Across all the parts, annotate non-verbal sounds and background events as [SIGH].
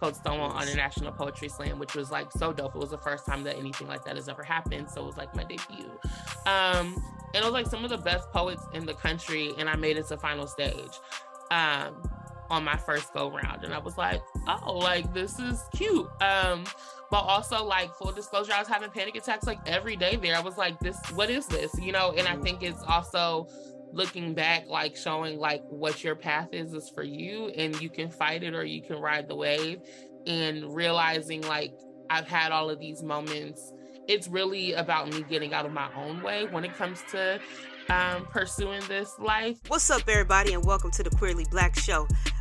Cold Stonewall International poetry slam, which was like so dope. It was the first time that anything like that has ever happened. So it was like my debut. Um, and it was like some of the best poets in the country, and I made it to final stage. Um, on my first go round and I was like, oh, like this is cute. Um, but also like full disclosure, I was having panic attacks like every day there. I was like, this, what is this? You know, and I mm-hmm. think it's also looking back, like showing like what your path is is for you and you can fight it or you can ride the wave and realizing like I've had all of these moments. It's really about me getting out of my own way when it comes to um, pursuing this life. What's up, everybody, and welcome to the Queerly Blax Show.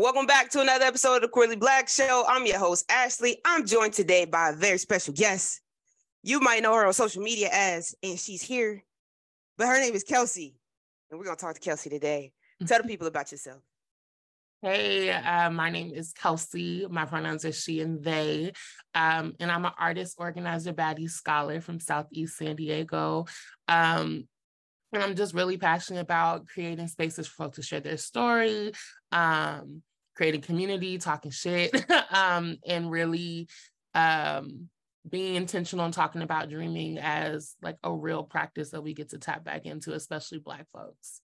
Welcome back to another episode of the Queerly Blax Show. I'm your host, Ashley. I'm joined today by a very special guest. You might know her on social media as, and she's here, but her name is Kelsey. And we're going to talk to Kelsey today. Tell the people about yourself. Hey, uh, my name is Kelsey. My pronouns are she and they. Um, and I'm an artist, organizer, baddie scholar from Southeast San Diego. Um, and I'm just really passionate about creating spaces for folks to share their story, um, creating community, talking shit, [LAUGHS] um, and really um, being intentional and talking about dreaming as like a real practice that we get to tap back into, especially Black folks.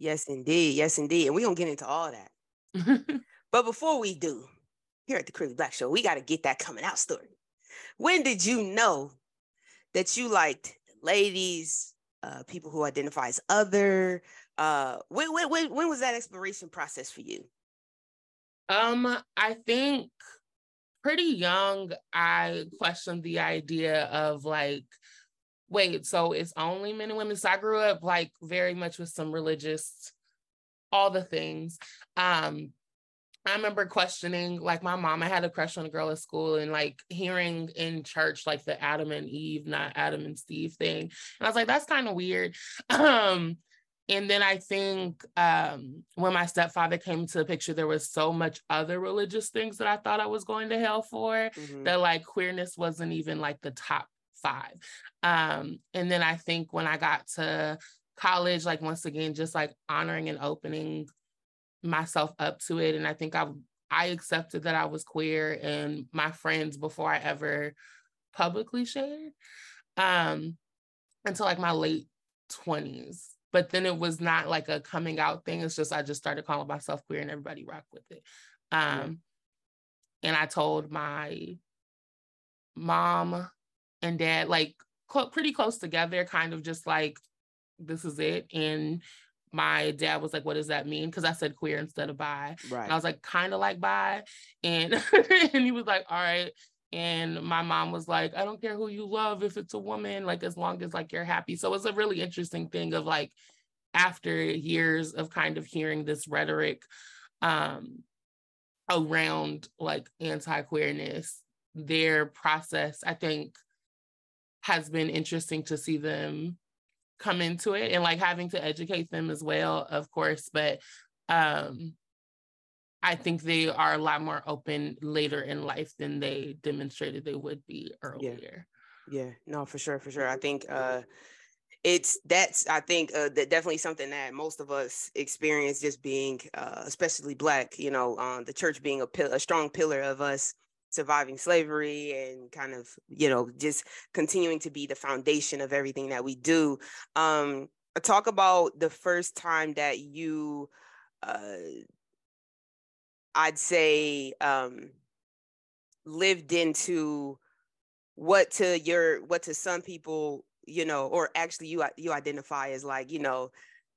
Yes, indeed. Yes, indeed. And we're going to get into all that. [LAUGHS] but before we do, here at the Queerly Blax Show, we got to get that coming out story. When did you know that you liked ladies, uh, people who identify as other? Uh, when, when, when, when was that exploration process for you? Um, I think pretty young, I questioned the idea of like, wait, so it's only men and women. So I grew up like very much with some religious, all the things. Um, I remember questioning, like my mom, I had a crush on a girl at school and like hearing in church like the Adam and Eve, not Adam and Steve thing. And I was like, that's kind of weird. [LAUGHS] Um, and then I think um, when my stepfather came to the picture, there was so much other religious things that I thought I was going to hell for mm-hmm. that like queerness wasn't even like the top five. Um, and then I think when I got to college, like once again, just like honoring and opening myself up to it. And I think I I accepted that I was queer and my friends before I ever publicly shared. Um, until like my late 20s but then it was not like a coming out thing. It's just I just started calling myself queer and everybody rocked with it. Um, yeah. And I told my mom and dad, like cl- pretty close together, kind of just like, this is it. And my dad was like, what does that mean? Because I said queer instead of bi. Right. And I was like, kind of like bi. And, [LAUGHS] and he was like, all right. And my mom was like, I don't care who you love if it's a woman, like as long as like you're happy. So it's a really interesting thing of like after years of kind of hearing this rhetoric um around like anti-queerness, their process, I think, has been interesting to see them come into it and like having to educate them as well, of course. But um I think they are a lot more open later in life than they demonstrated they would be earlier. Yeah, yeah. no, for sure, for sure. I think uh it's that's I think uh, that definitely something that most of us experience just being uh, especially black, you know, um, the church being a, pill- a strong pillar of us surviving slavery and kind of, you know, just continuing to be the foundation of everything that we do. Um, talk about the first time that you uh, I'd say um, lived into what to your what to some people you know or actually you you identify as like you know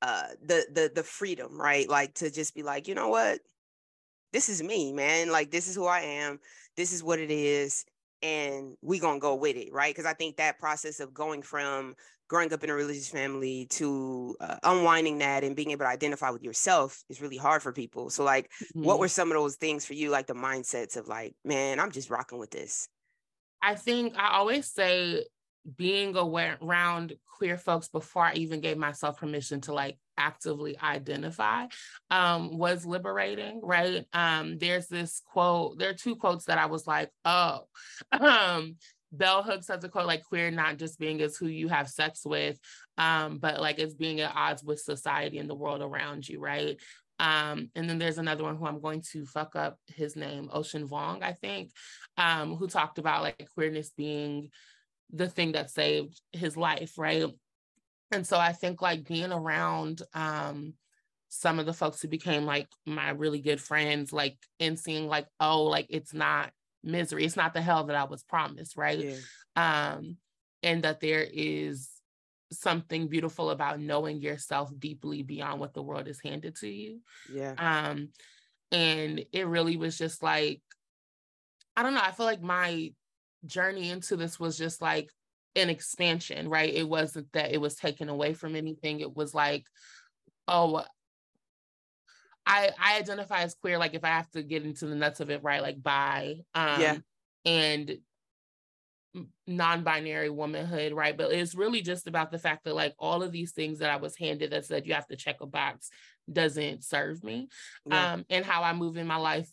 uh the the the freedom right? Like to just be like you know what? This is me man. Like this is who i am. This is what it is and we gonna go with it right? Because i think that process of going from growing up in a religious family to uh, unwinding that and being able to identify with yourself is really hard for people. So, like, mm-hmm. what were some of those things for you, like the mindsets of like, man, I'm just rocking with this? I think I always say being aware around queer folks before I even gave myself permission to like actively identify um, was liberating, right? Um, there's this quote, there are two quotes that I was like, oh, [LAUGHS] um, Bell Hooks has a quote like queer not just being as who you have sex with, um, but like it's being at odds with society and the world around you, right? Um, and then there's another one who I'm going to fuck up his name, Ocean Vuong, I think, um, who talked about like queerness being the thing that saved his life, right? And so I think like being around um, some of the folks who became like my really good friends, like and seeing like, oh, like it's not misery, it's not the hell that I was promised, right? Yeah. Um, and that there is something beautiful about knowing yourself deeply beyond what the world has handed to you. Yeah. Um, and it really was just like, I don't know, I feel like my journey into this was just like an expansion, right? It wasn't that it was taken away from anything. It was like, oh, I I identify as queer, like if I have to get into the nuts of it, right? Like bi, um, yeah, and non-binary womanhood, right? But it's really just about the fact that like all of these things that I was handed that said you have to check a box doesn't serve me. Yeah. Um, and how I move in my life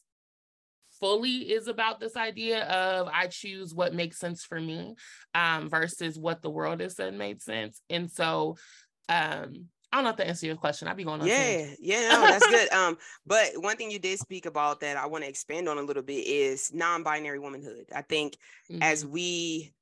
fully is about this idea of I choose what makes sense for me um, versus what the world has said made sense. And so um, I don't know if to answer your question. I'd be going on. Yeah, yeah, no, that's good. Um, but one thing you did speak about that I want to expand on a little bit is non-binary womanhood. I think mm-hmm. as we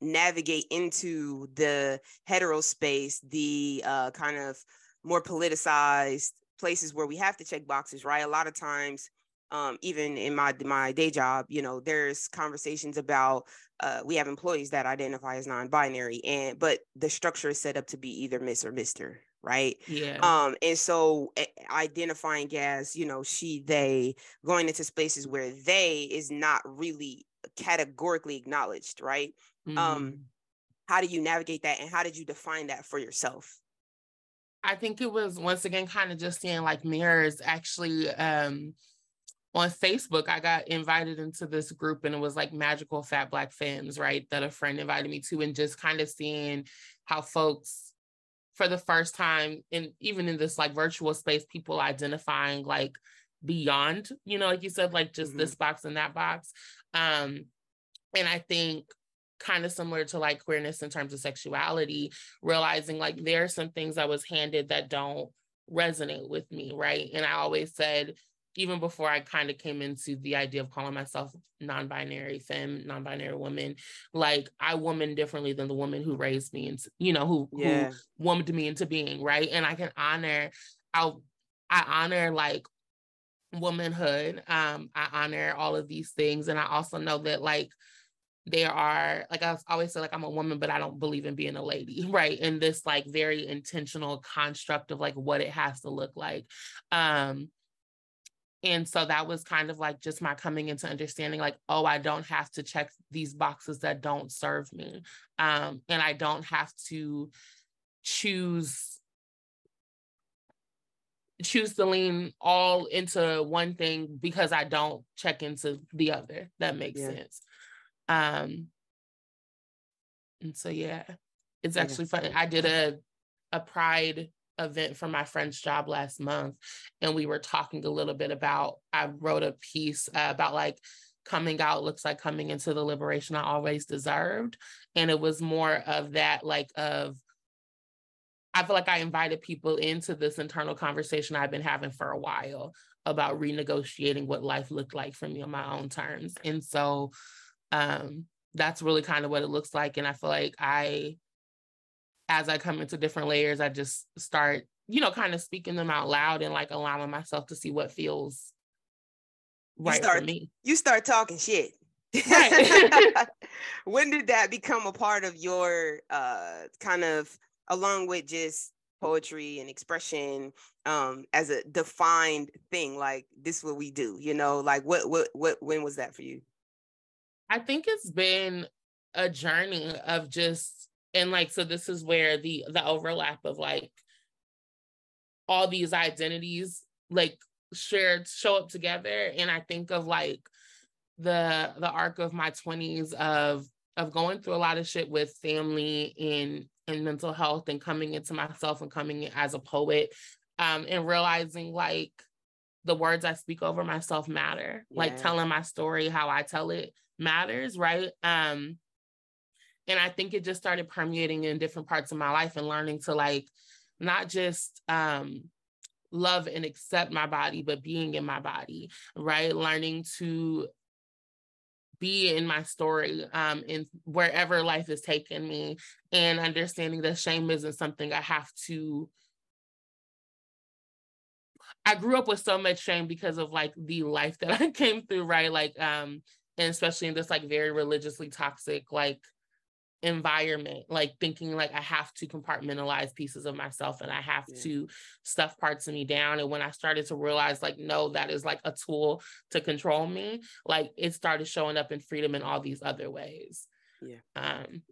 navigate into the hetero space, the uh, kind of more politicized places where we have to check boxes, right? A lot of times um, even in my my day job, you know, there's conversations about uh, we have employees that identify as non-binary, and but the structure is set up to be either Miss or Mister, right? Yeah. Um, and so uh, identifying as you know she they going into spaces where they is not really categorically acknowledged, right? Um, mm-hmm. Um, how do you navigate that, and how did you define that for yourself? I think it was once again kind of just seeing like mirrors actually um on Facebook, I got invited into this group and it was like magical fat black femmes, right? That a friend invited me to, and just kind of seeing how folks, for the first time, and even in this like virtual space, people identifying like beyond, you know, like you said, like just mm-hmm. this box and that box. Um, and I think kind of similar to like queerness in terms of sexuality, realizing like there are some things I was handed that don't resonate with me, right? And I always said, even before I kind of came into the idea of calling myself non-binary femme, non-binary woman, like I woman differently than the woman who raised me and you know who yeah. who womaned me into being right. And I can honor, I I honor like womanhood. Um, I honor all of these things, and I also know that like there are like I always say like I'm a woman, but I don't believe in being a lady, [LAUGHS] right? And this like very intentional construct of like what it has to look like. Um, and so that was kind of like just my coming into understanding like oh i don't have to check these boxes that don't serve me um, and i don't have to choose choose to lean all into one thing because i don't check into the other that makes yeah. sense um and so yeah it's actually yeah. funny i did a a pride event for my friend's job last month and we were talking a little bit about i wrote a piece uh, about like coming out looks like coming into the liberation i always deserved. And it was more of that like of i feel like i invited people into this internal conversation i've been having for a while about renegotiating what life looked like for me on my own terms. And so um that's really kind of what it looks like. And i feel like i as I come into different layers, I just start, you know, kind of speaking them out loud and like allowing myself to see what feels right you start, for me. You start talking shit. Right. [LAUGHS] [LAUGHS] when did that become a part of your uh kind of along with just poetry and expression um as a defined thing like this is what we do you know like what what what when was that for you i think it's been a journey of just and like so this is where the the overlap of like all these identities like shared show up together and i think of like the the arc of my 20s of of going through a lot of shit with family and and mental health and coming into myself and coming in as a poet um and realizing like the words I speak over myself matter. Yeah. Like telling my story how I tell it matters, right? Um and I think it just started permeating in different parts of my life and learning to like not just um love and accept my body, but being in my body, right? Learning to be in my story um in wherever life has taken me and understanding that shame isn't something I have to I grew up with so much shame because of like the life that [LAUGHS] I came through, right? Like um and especially in this like very religiously toxic like environment like thinking like i have to compartmentalize pieces of myself and i have yeah. to stuff parts of me down and when i started to realize like no that is like a tool to control me like it started showing up in freedom in all these other ways. Yeah. Um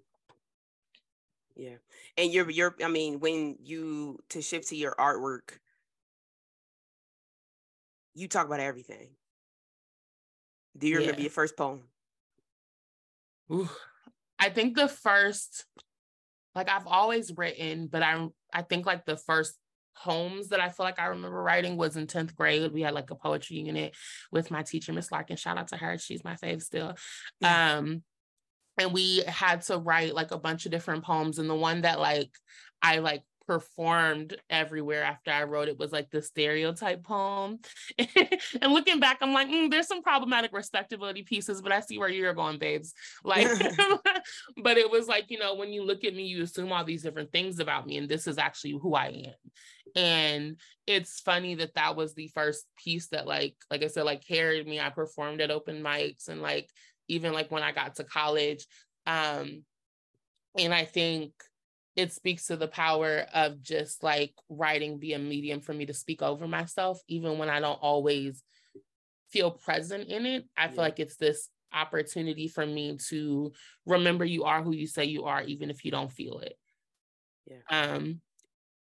yeah. And you're you're i mean when you to shift to your artwork you talk about everything. Do you remember yeah. your first poem? Ooh, I think the first, like I've always written, but I'm I think like the first poems that I feel like I remember writing was in 10th grade. We had like a poetry unit with my teacher, Miss Larkin. Shout out to her. She's my fave still. Um, and we had to write like a bunch of different poems. And the one that like I like performed everywhere after I wrote it was like the stereotype poem. [LAUGHS] and looking back, I'm like, mm, there's some problematic respectability pieces, but I see where you're going, babes. Like, [LAUGHS] [LAUGHS] but it was like, you know, when you look at me, you assume all these different things about me, and this is actually who I am. And it's funny that that was the first piece that, like, like I said, like carried me. I performed at open mics and like even like when I got to college. Um, and I think it speaks to the power of just like writing be a medium for me to speak over myself, even when I don't always feel present in it. I yeah. feel like it's this opportunity for me to remember you are who you say you are, even if you don't feel it. Yeah. Um,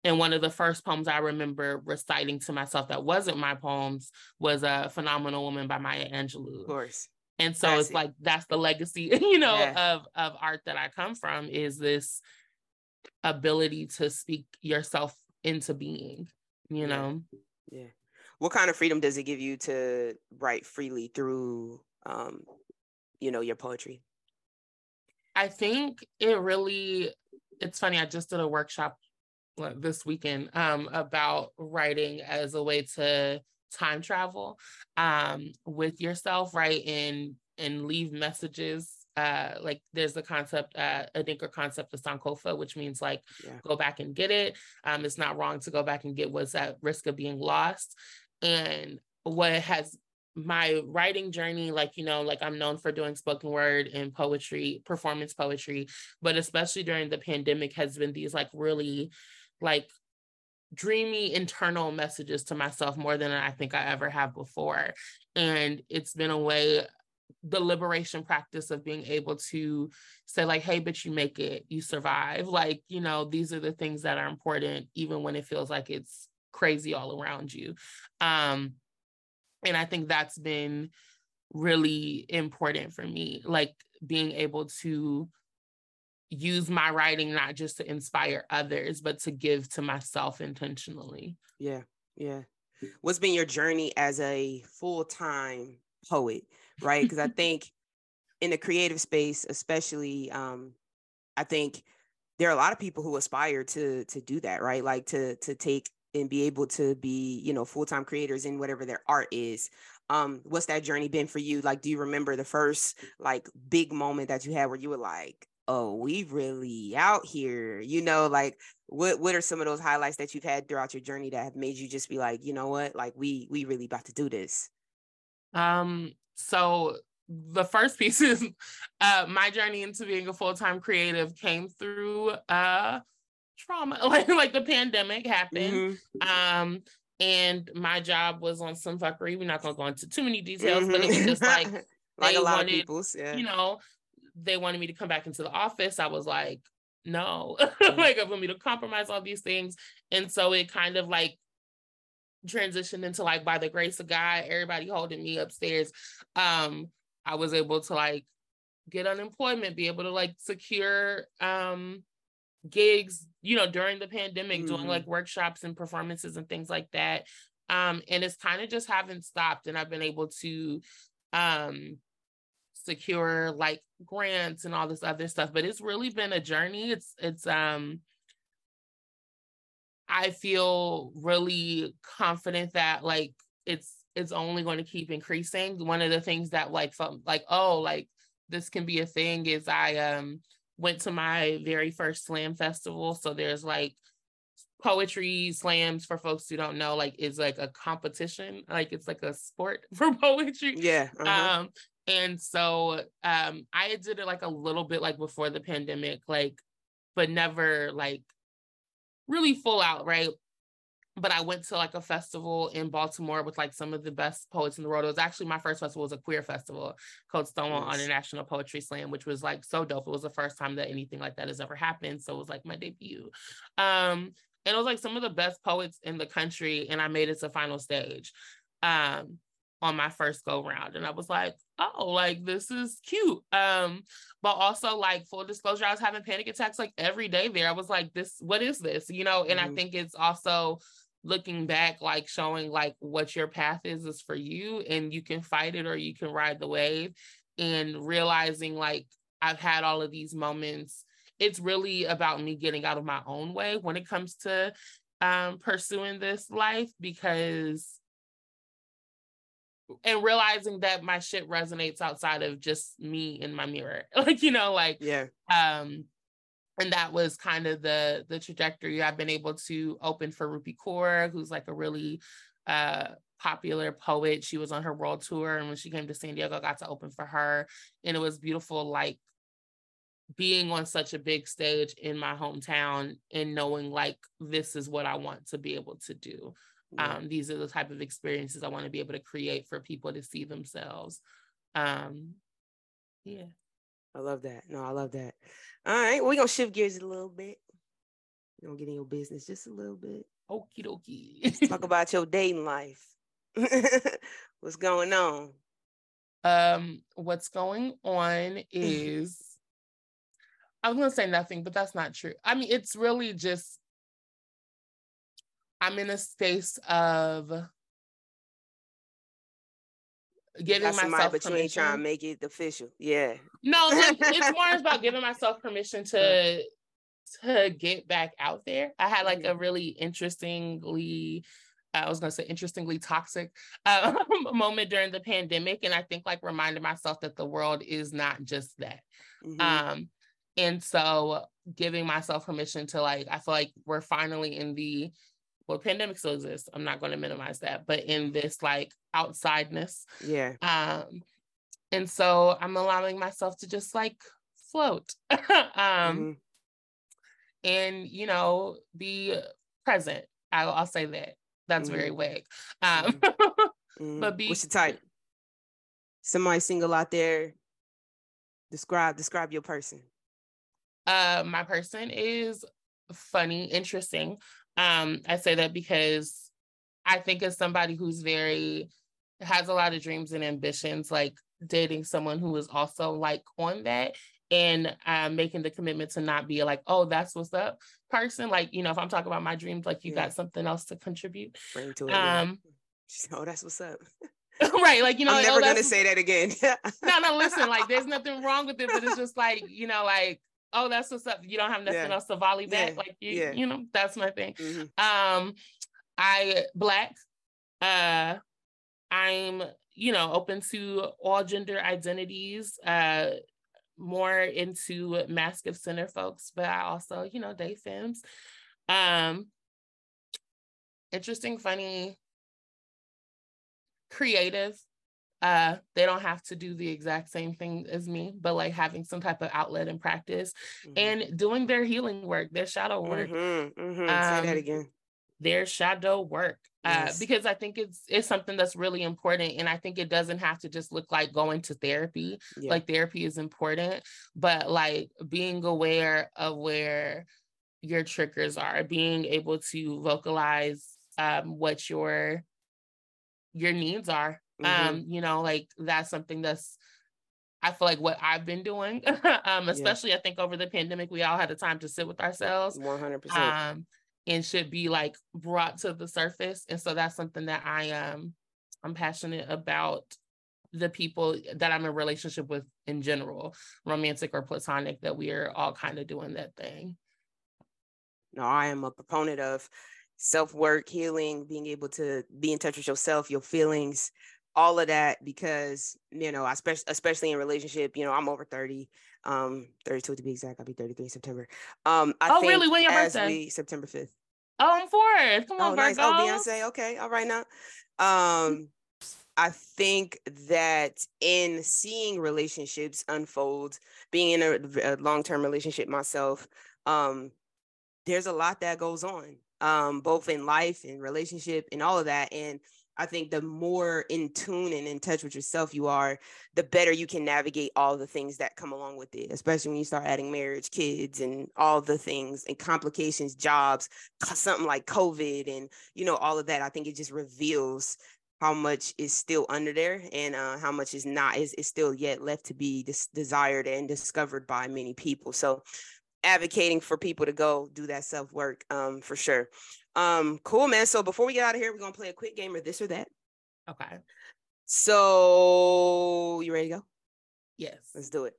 and one of the first poems I remember reciting to myself that wasn't my poems was a phenomenal woman by Maya Angelou. Of course. And so it's like that's the legacy, [LAUGHS] you know, yeah. of of art that I come from is this ability to speak yourself into being, you know? Yeah. What kind of freedom does it give you to write freely through, um, you know, your poetry? I think it really, it's funny. I just did a workshop this weekend um, about writing as a way to time travel um, with yourself, right? And and leave messages uh like there's the concept uh Adinkra concept of sankofa which means like yeah. go back and get it um it's not wrong to go back and get what's at risk of being lost and what has my writing journey like you know like i'm known for doing spoken word and poetry performance poetry but especially during the pandemic has been these like really like dreamy internal messages to myself more than I think I ever have before. And it's been a way the liberation practice of being able to say like hey but you make it you survive. Like you know these are the things that are important even when it feels like it's crazy all around you. Um and i think that's been really important for me like being able to use my writing not just to inspire others but to give to myself intentionally. Yeah yeah. What's been your journey as a full-time poet right? Because I [LAUGHS] think in the creative space, especially, um, I think there are a lot of people who aspire to to do that, right? Like to to take and be able to be, you know, full time creators in whatever their art is. Um, what's that journey been for you? Like, do you remember the first like big moment that you had where you were like, "Oh, we really out here," you know? Like, what what are some of those highlights that you've had throughout your journey that have made you just be like, you know what, like we we really about to do this? Um, so the first piece is [LAUGHS] uh, my journey into being a full-time creative came through uh, trauma [LAUGHS] like like the pandemic happened mm-hmm. um and my job was on some fuckery we're not gonna go into too many details mm-hmm. but it was just like [LAUGHS] like a lot wanted, of people's yeah you know they wanted me to come back into the office i was like no mm-hmm. like for me to compromise all these things and so it kind of like transitioned into like by the grace of God, everybody holding me upstairs. Um, I was able to like get unemployment, be able to like secure um gigs, you know, during the pandemic, mm-hmm. doing like workshops and performances and things like that. Um, and it's kind of just haven't stopped. And I've been able to um secure like grants and all this other stuff. But it's really been a journey. It's it's um I feel really confident that like it's it's only going to keep increasing. One of the things that like felt like, oh, like this can be a thing is I um went to my very first slam festival. So there's like poetry slams for folks who don't know, like is like a competition, like it's like a sport [LAUGHS] for poetry. Yeah. Uh-huh. Um, and so um I did it like a little bit like before the pandemic, like, but never like really full out, right? but I went to like a festival in Baltimore with like some of the best poets in the world. It was actually my first festival was a queer festival called Stonewall nice. International Poetry Slam, which was like so dope. It was the first time that anything like that has ever happened. So it was like my debut. Um, and it was like some of the best poets in the country, and I made it to final stage um, on my first go round. And I was like, oh, like this is cute. Um, but also like full disclosure, I was having panic attacks like every day there. I was like, this, what is this? You know, and mm-hmm. I think it's also looking back like showing like what your path is is for you and you can fight it or you can ride the wave and realizing like I've had all of these moments it's really about me getting out of my own way when it comes to um pursuing this life because and realizing that my shit resonates outside of just me in my mirror [LAUGHS] like you know like yeah um and that was kind of the the trajectory I've been able to open for Rupi Kaur, who's like a really uh popular poet. She was on her world tour, and when she came to San Diego, I got to open for her, and it was beautiful. Like being on such a big stage in my hometown and knowing like this is what I want to be able to do. Yeah. Um, these are the type of experiences I want to be able to create for people to see themselves. Um, yeah. I love that. No, I love that. All right, we're gonna shift gears a little bit. We're gonna get in your business just a little bit. Okie dokie. Talk [LAUGHS] about your dating life. [LAUGHS] what's going on? Um, what's going on [LAUGHS] is I was gonna say nothing, but that's not true. I mean, it's really just I'm in a space of giving myself but you ain't trying to make it official. Yeah. No, like, it's [LAUGHS] more about giving myself permission to to get back out there. I had like a mm-hmm. really interestingly I was gonna say interestingly toxic uh, [LAUGHS] moment during the pandemic, and I think like reminded myself that the world is not just that. Mm-hmm. Um, and so giving myself permission to like, I feel like we're finally in the well, pandemic still exists. I'm not going to minimize that, but in this like outsideness. Yeah. Um, and so I'm allowing myself to just like float. [LAUGHS] um, mm-hmm. and you know, be present. I'll, I'll say that. That's mm-hmm. very vague. Um, [LAUGHS] mm-hmm. but be what's your type? Somebody single out there. Describe describe your person. Uh, my person is funny, interesting. Um, I say that because I think as somebody who's very has a lot of dreams and ambitions, like dating someone who is also like on that and um, making the commitment to not be like, oh, that's what's up person. Like, you know, if I'm talking about my dreams, like you yeah. got something else to contribute. Bring to it. Um, oh, that's what's up. [LAUGHS] right. Like, you know, I'm never oh, gonna say that again. [LAUGHS] no, no, listen, like there's nothing wrong with it, but it's just like, you know, like oh, that's what's up. You don't have nothing yeah. else to volley back. Yeah. Like you, yeah. you know, that's my thing. Mm-hmm. Um, I black. Uh, I'm, you know, open to all gender identities. Uh, more into masc of center folks, but I also, you know, day femmes. Um, interesting, funny, creative uh they don't have to do the exact same thing as me but like having some type of outlet and practice mm-hmm. and doing their healing work their shadow work mm-hmm, mm-hmm. Um, say that um, again their shadow work uh, yes. because I think it's it's something that's really important, and I think it doesn't have to just look like going to therapy. Yeah. Like therapy is important, but like being aware of where your triggers are, being able to vocalize um, what your your needs are Mm-hmm. Um, you know, like that's something that's I feel like what I've been doing, [LAUGHS] um, especially yeah. I think over the pandemic, we all had the time to sit with ourselves. 100%. Um, and should be like brought to the surface. And so that's something that I um I'm passionate about the people that I'm in relationship with in general, romantic or platonic, that we are all kind of doing that thing. No, I am a proponent of self work, healing, being able to be in touch with yourself, your feelings, all of that, because, you know, especially, especially in relationship, you know, I'm over 30, um, 32 to be exact. I'll be 33 in September. Um, I oh, really? When your birthday? We, September 5th. Oh, I'm fourth. Come on, oh, nice. Oh, Beyonce. Okay. All right now. Um, I think that in seeing relationships unfold, being in a, a long-term relationship myself, um, there's a lot that goes on, um, both in life and relationship and all of that. And I think the more in tune and in touch with yourself you are, the better you can navigate all the things that come along with it, especially when you start adding marriage, kids, and all the things and complications, jobs, something like COVID, and you know, all of that. I think it just reveals how much is still under there and uh, how much is not is, is still yet left to be dis- desired and discovered by many people so advocating for people to go do that self work um, for sure um, cool man. So before we get out of here we're gonna play a quick game of this or that? Okay. So you ready to go? Yes. Let's do it.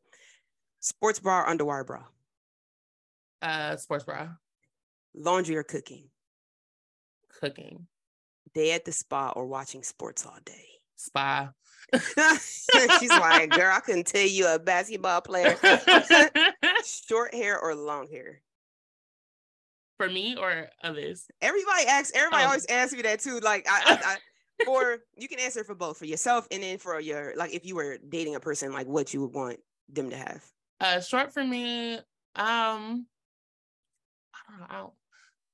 Sports bra underwire bra? Uh sports bra. Laundry or cooking? Cooking. Day at the spa or watching sports all day? Spa. [LAUGHS] She's like, girl, I couldn't tell you a basketball player. [LAUGHS] [LAUGHS] Short hair or long hair? For me or others? Everybody asks, everybody oh. always asks me that too. Like I, I, I [LAUGHS] or you can answer for both for yourself and then for your like if you were dating a person, like what you would want them to have. Uh short for me, um I don't know. I don't,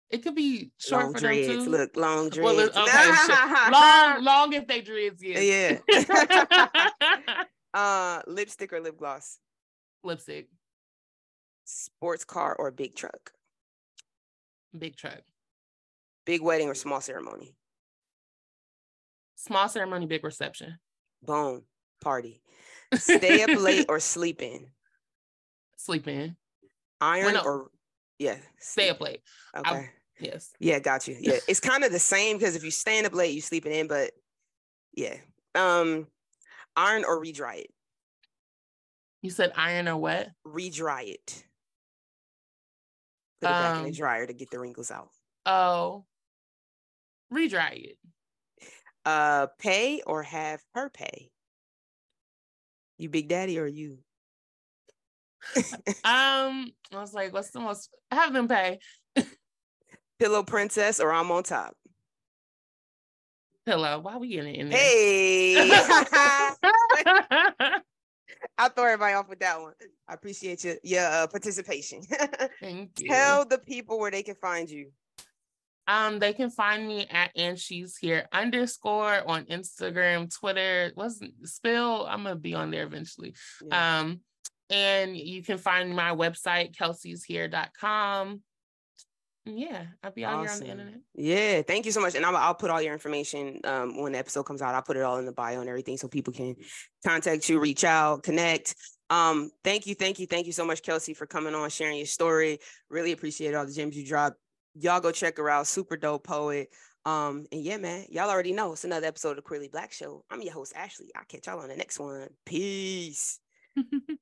it could be short long for dreads. them too. Look, long dreads. Well, okay, [LAUGHS] long, long if they dreads. Yes. Yeah. [LAUGHS] uh, lipstick or lip gloss. Lipstick. Sports car or big truck. Big truck. Big wedding or small ceremony. Small ceremony, big reception. Boom. Party. [LAUGHS] Stay up late or sleep in. Sleep in. Iron or yeah. Stay up late. Okay. I, Yes. Yeah, got you. Yeah. it's kind of the same because if you stand up late, you sleeping in, but yeah. Um iron or redry it. You said iron or what? Redry it. Put it um, back in the um, dryer to get the wrinkles out. Oh. Redry it. Uh pay or have her pay? You big daddy or you? [LAUGHS] um, I was like, what's the most have them pay? Pillow princess or I'm on top? Pillow. Why are we getting in there? Hey. [LAUGHS] [LAUGHS] [LAUGHS] I'll throw everybody off with that one. I appreciate your your uh, participation. [LAUGHS] Thank you. Tell the people where they can find you. Um, they can find me at and she's here underscore on Instagram, Twitter. What's spill? I'm gonna be on there eventually. Yeah. Um, and you can find my website, kelseyshere.com yeah, I'll be out awesome. here on the internet. Yeah, thank you so much. And I'll, I'll put all your information um, when the episode comes out. I'll put it all in the bio and everything so people can contact you, reach out, connect. Um, thank you, thank you, thank you so much, Kelsey, for coming on, sharing your story. Really appreciate all the gems you dropped. Y'all go check her out. Super dope poet. Um, and yeah, man, y'all already know it's another episode of Queerly Blax Show. I'm your host, Ashley. I'll catch y'all on the next one. Peace. [LAUGHS]